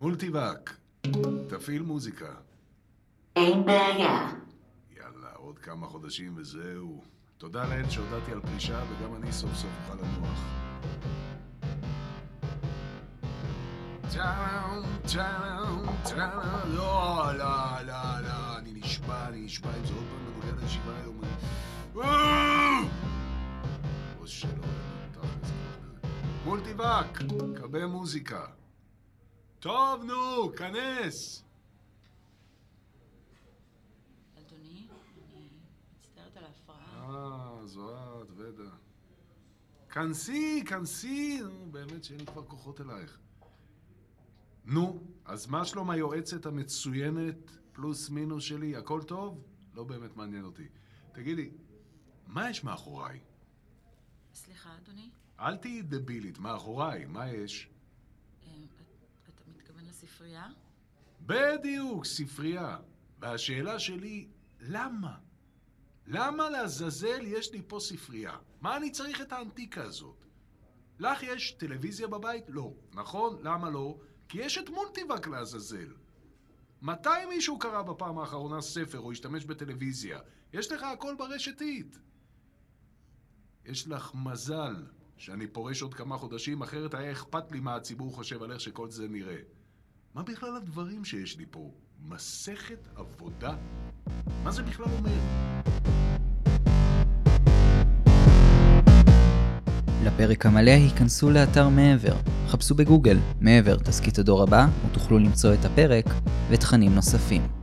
מולטיבק, תפעיל מוזיקה. אין בעיה. יאללה, עוד כמה חודשים וזהו. תודה לאל שהודעתי על פרישה, וגם אני סוף סוף אוכל לנוח. טאם, לא, לא, לא, לא, אני נשבע, אני נשבע, אם זה עוד פעם מנוגע לישיבה היום. אני- אה! או שלא, תכלס, מולטיבק, קבל מוזיקה. טוב, נו, כנס! אדוני, אני מצטערת על ההפרעה. אה, זו את, ודה. כנסי, כנסי, נו, באמת שאין לי כבר כוחות אלייך. נו, אז מה שלום היועצת המצוינת, פלוס מינוס שלי, הכל טוב? לא באמת מעניין אותי. תגידי, מה יש מאחוריי? סליחה, אדוני, אל תהיי דבילית, מאחוריי, מה יש? לספרייה? בדיוק, ספרייה. והשאלה שלי, למה? למה לעזאזל יש לי פה ספרייה? מה אני צריך את האנטיקה הזאת? לך יש טלוויזיה בבית? לא. נכון? למה לא? כי יש את מולטיבק לעזאזל. מתי מישהו קרא בפעם האחרונה ספר או השתמש בטלוויזיה? יש לך הכל ברשתית. יש לך מזל שאני פורש עוד כמה חודשים, אחרת היה אכפת לי מה הציבור חושב על איך שכל זה נראה. מה בכלל הדברים שיש לי פה? מסכת עבודה? מה זה בכלל אומר? לפרק המלא היכנסו לאתר מעבר, חפשו בגוגל מעבר תסכית הדור הבא ותוכלו למצוא את הפרק ותכנים נוספים.